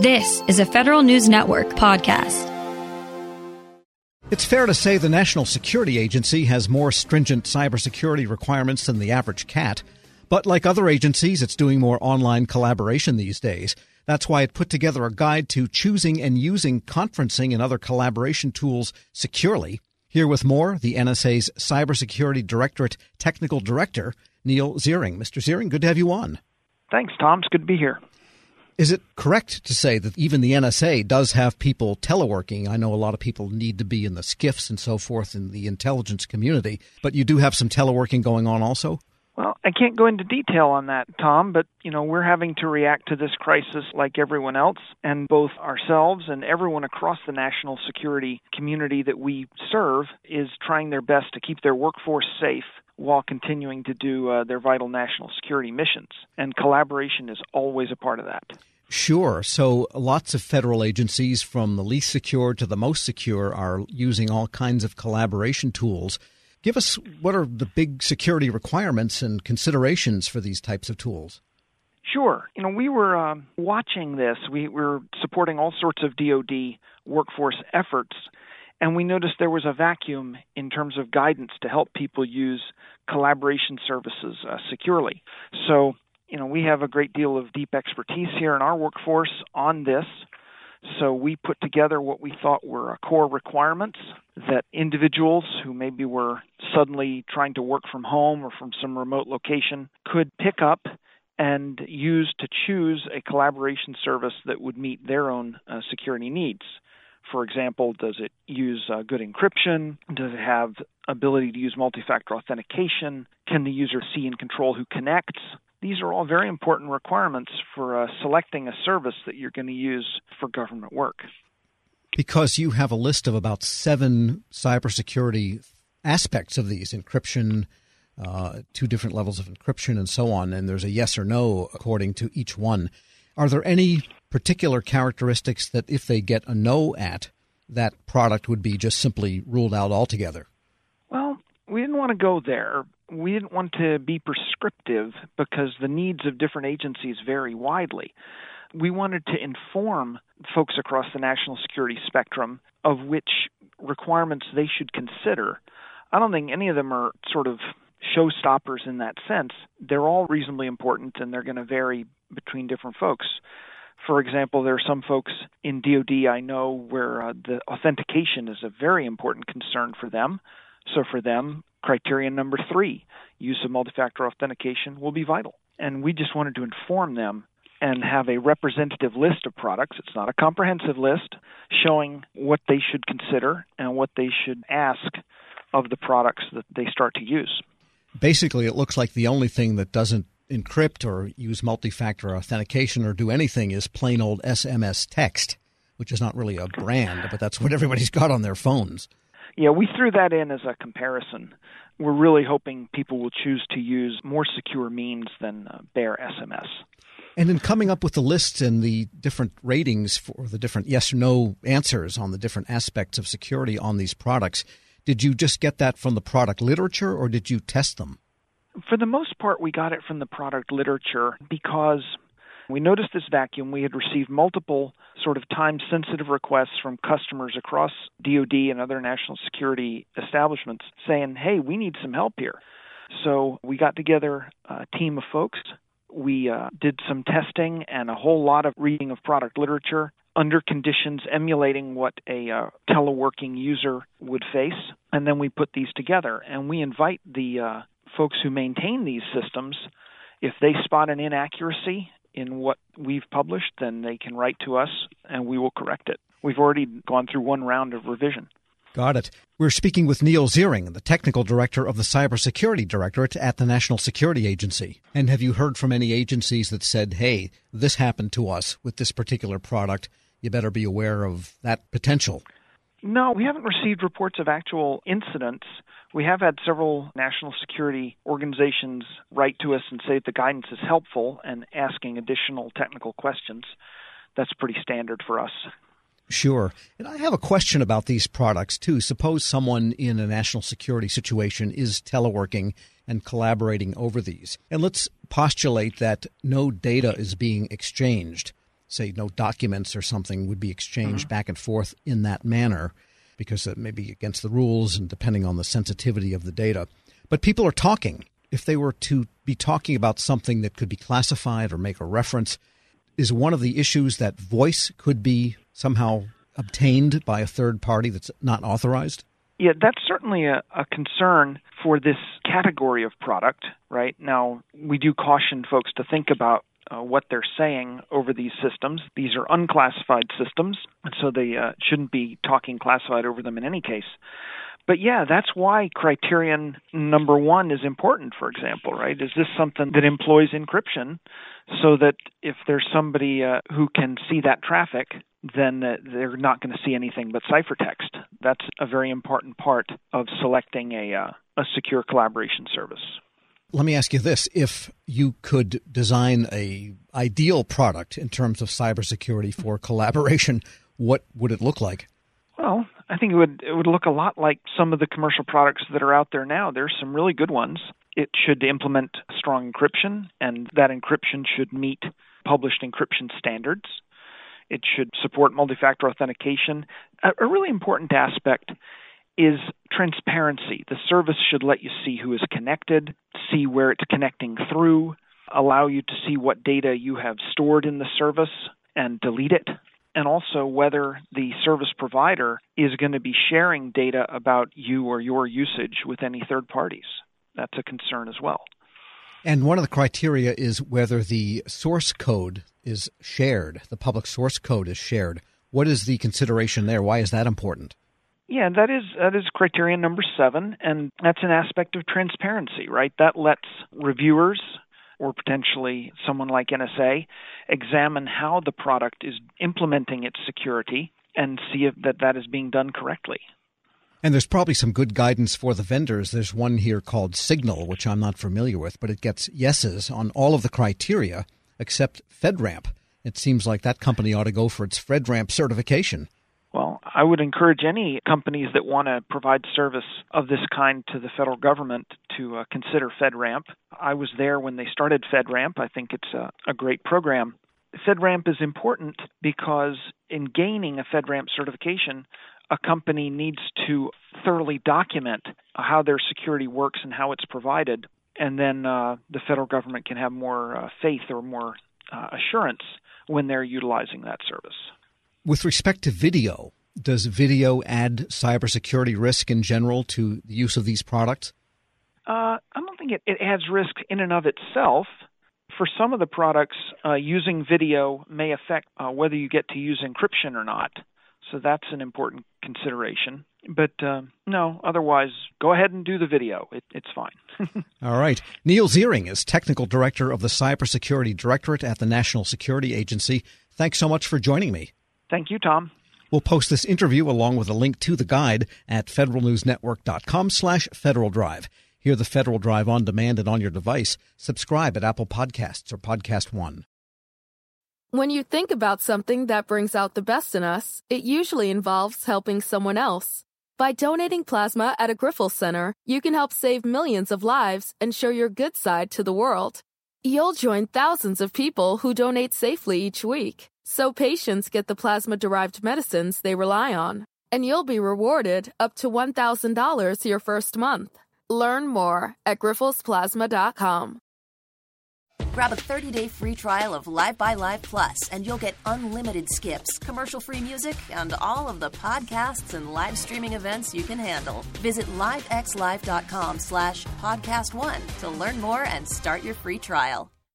This is a Federal News Network podcast. It's fair to say the National Security Agency has more stringent cybersecurity requirements than the average cat. But like other agencies, it's doing more online collaboration these days. That's why it put together a guide to choosing and using conferencing and other collaboration tools securely. Here with more, the NSA's Cybersecurity Directorate Technical Director, Neal Ziring. Mr. Ziring, good to have you on. Thanks, Tom. It's good to be here. Is it correct to say that even the NSA does have people teleworking? I know a lot of people need to be in the SCIFs and so forth in the intelligence community, but you do have some teleworking going on also? Well, I can't go into detail on that, Tom, but you know, we're having to react to this crisis like everyone else, and both ourselves and everyone across the national security community that we serve is trying their best to keep their workforce safe while continuing to do uh, their vital national security missions. And collaboration is always a part of that. Sure. So lots of federal agencies, from the least secure to the most secure, are using all kinds of collaboration tools. Give us what are the big security requirements and considerations for these types of tools? Sure. You know, we were um, watching this. We were supporting all sorts of DoD workforce efforts, and we noticed there was a vacuum in terms of guidance to help people use collaboration services uh, securely. So, you know, we have a great deal of deep expertise here in our workforce on this. So we put together what we thought were core requirements that individuals who maybe were suddenly trying to work from home or from some remote location could pick up and use to choose a collaboration service that would meet their own uh, security needs. For example, does it use uh, good encryption? Does it have ability to use multi-factor authentication? Can the user see and control who connects? These are all very important requirements for uh, selecting a service that you're going to use for government work. Because you have a list of about seven cybersecurity aspects of these encryption, uh, two different levels of encryption, and so on, and there's a yes or no according to each one. Are there any particular characteristics that, if they get a no at, that product would be just simply ruled out altogether? Well, we didn't want to go there we didn't want to be prescriptive because the needs of different agencies vary widely. We wanted to inform folks across the national security spectrum of which requirements they should consider. I don't think any of them are sort of showstoppers in that sense. They're all reasonably important and they're going to vary between different folks. For example, there are some folks in DoD I know where uh, the authentication is a very important concern for them. So for them, criterion number three, use of multi-factor authentication will be vital. And we just wanted to inform them and have a representative list of products. It's not a comprehensive list showing what they should consider and what they should ask of the products that they start to use. Basically, it looks like the only thing that doesn't encrypt or use multi factor authentication or do anything is plain old SMS text, which is not really a brand, but that's what everybody's got on their phones. Yeah, we threw that in as a comparison. We're really hoping people will choose to use more secure means than uh, bare SMS. And in coming up with the lists and the different ratings for the different yes or no answers on the different aspects of security on these products, did you just get that from the product literature or did you test them? For the most part, we got it from the product literature because we noticed this vacuum. We had received multiple sort of time sensitive requests from customers across DoD and other national security establishments saying, hey, we need some help here. So we got together a team of folks. We uh, did some testing and a whole lot of reading of product literature under conditions emulating what a uh, teleworking user would face. And then we put these together and we invite the uh, folks who maintain these systems if they spot an inaccuracy in what we've published, then they can write to us and we will correct it. We've already gone through one round of revision. Got it. We're speaking with Neal Ziring, the technical director of the Cybersecurity Directorate at the National Security Agency. And have you heard from any agencies that said, hey, this happened to us with this particular product? You better be aware of that potential. No, we haven't received reports of actual incidents. We have had several national security organizations write to us and say that the guidance is helpful and asking additional technical questions. That's pretty standard for us. Sure. And I have a question about these products too. Suppose someone in a national security situation is teleworking and collaborating over these. And let's postulate that no data is being exchanged. Say, no documents or something would be exchanged mm-hmm. back and forth in that manner because it may be against the rules and depending on the sensitivity of the data. But people are talking. If they were to be talking about something that could be classified or make a reference, is one of the issues that voice could be somehow obtained by a third party that's not authorized? Yeah, that's certainly a, a, concern for this category of product, right? Now, we do caution folks to think about uh, what they're saying over these systems. These are unclassified systems, and so they uh, shouldn't be talking classified over them in any case. But yeah, that's why criterion number one is important, for example, right? Is this something that employs encryption so that if there's somebody uh, who can see that traffic, then uh, they're not going to see anything but ciphertext. That's a very important part of selecting a, uh, a secure collaboration service. Let me ask you this: If you could design a ideal product in terms of cybersecurity for collaboration, what would it look like? Well, I think it would it would look a lot like some of the commercial products that are out there now. There's some really good ones. It should implement strong encryption, and that encryption should meet published encryption standards. It should support multi factor authentication. A, a really important aspect is transparency. The service should let you see who is connected, see where it's connecting through, allow you to see what data you have stored in the service and delete it, and also whether the service provider is going to be sharing data about you or your usage with any third parties. That's a concern as well. And one of the criteria is whether the source code is shared, the public source code is shared. What is the consideration there? Why is that important? Yeah, that is that is criterion number 7 and that's an aspect of transparency, right? That lets reviewers or potentially someone like NSA examine how the product is implementing its security and see if that that is being done correctly. And there's probably some good guidance for the vendors. There's one here called Signal, which I'm not familiar with, but it gets yeses on all of the criteria except FedRAMP. It seems like that company ought to go for its FedRAMP certification. Well, I would encourage any companies that want to provide service of this kind to the federal government to uh, consider FedRAMP. I was there when they started FedRAMP. I think it's a, a great program. FedRAMP is important because in gaining a FedRAMP certification, a company needs to thoroughly document how their security works and how it's provided, and then uh, the federal government can have more uh, faith or more uh, assurance when they're utilizing that service. With respect to video, does video add cybersecurity risk in general to the use of these products? Uh, I don't think it, it, adds risk in and of itself. For some of the products, uh, using video may affect uh, whether you get to use encryption or not. So that's an important consideration. But uh, no, otherwise, go ahead and do the video. It, it's fine. All right. Neal Ziring is Technical Director of the Cybersecurity Directorate at the National Security Agency. Thanks so much for joining me. Thank you, Tom. We'll post this interview along with a link to the guide at federalnewsnetwork.com slash Federal Drive. Hear the Federal Drive on demand and on your device. Subscribe at Apple Podcasts or Podcast One. When you think about something that brings out the best in us, it usually involves helping someone else. By donating plasma at a Grifols Center, you can help save millions of lives and show your good side to the world. You'll join thousands of people who donate safely each week so patients get the plasma derived medicines they rely on. And you'll be rewarded up to $1,000 your first month. Learn more at grifolsplasma.com. Grab a 30-day free trial of LiveXLive Plus, and you'll get unlimited skips, commercial-free music, and all of the podcasts and live streaming events you can handle. Visit livexlive.com slash podcast one to learn more and start your free trial.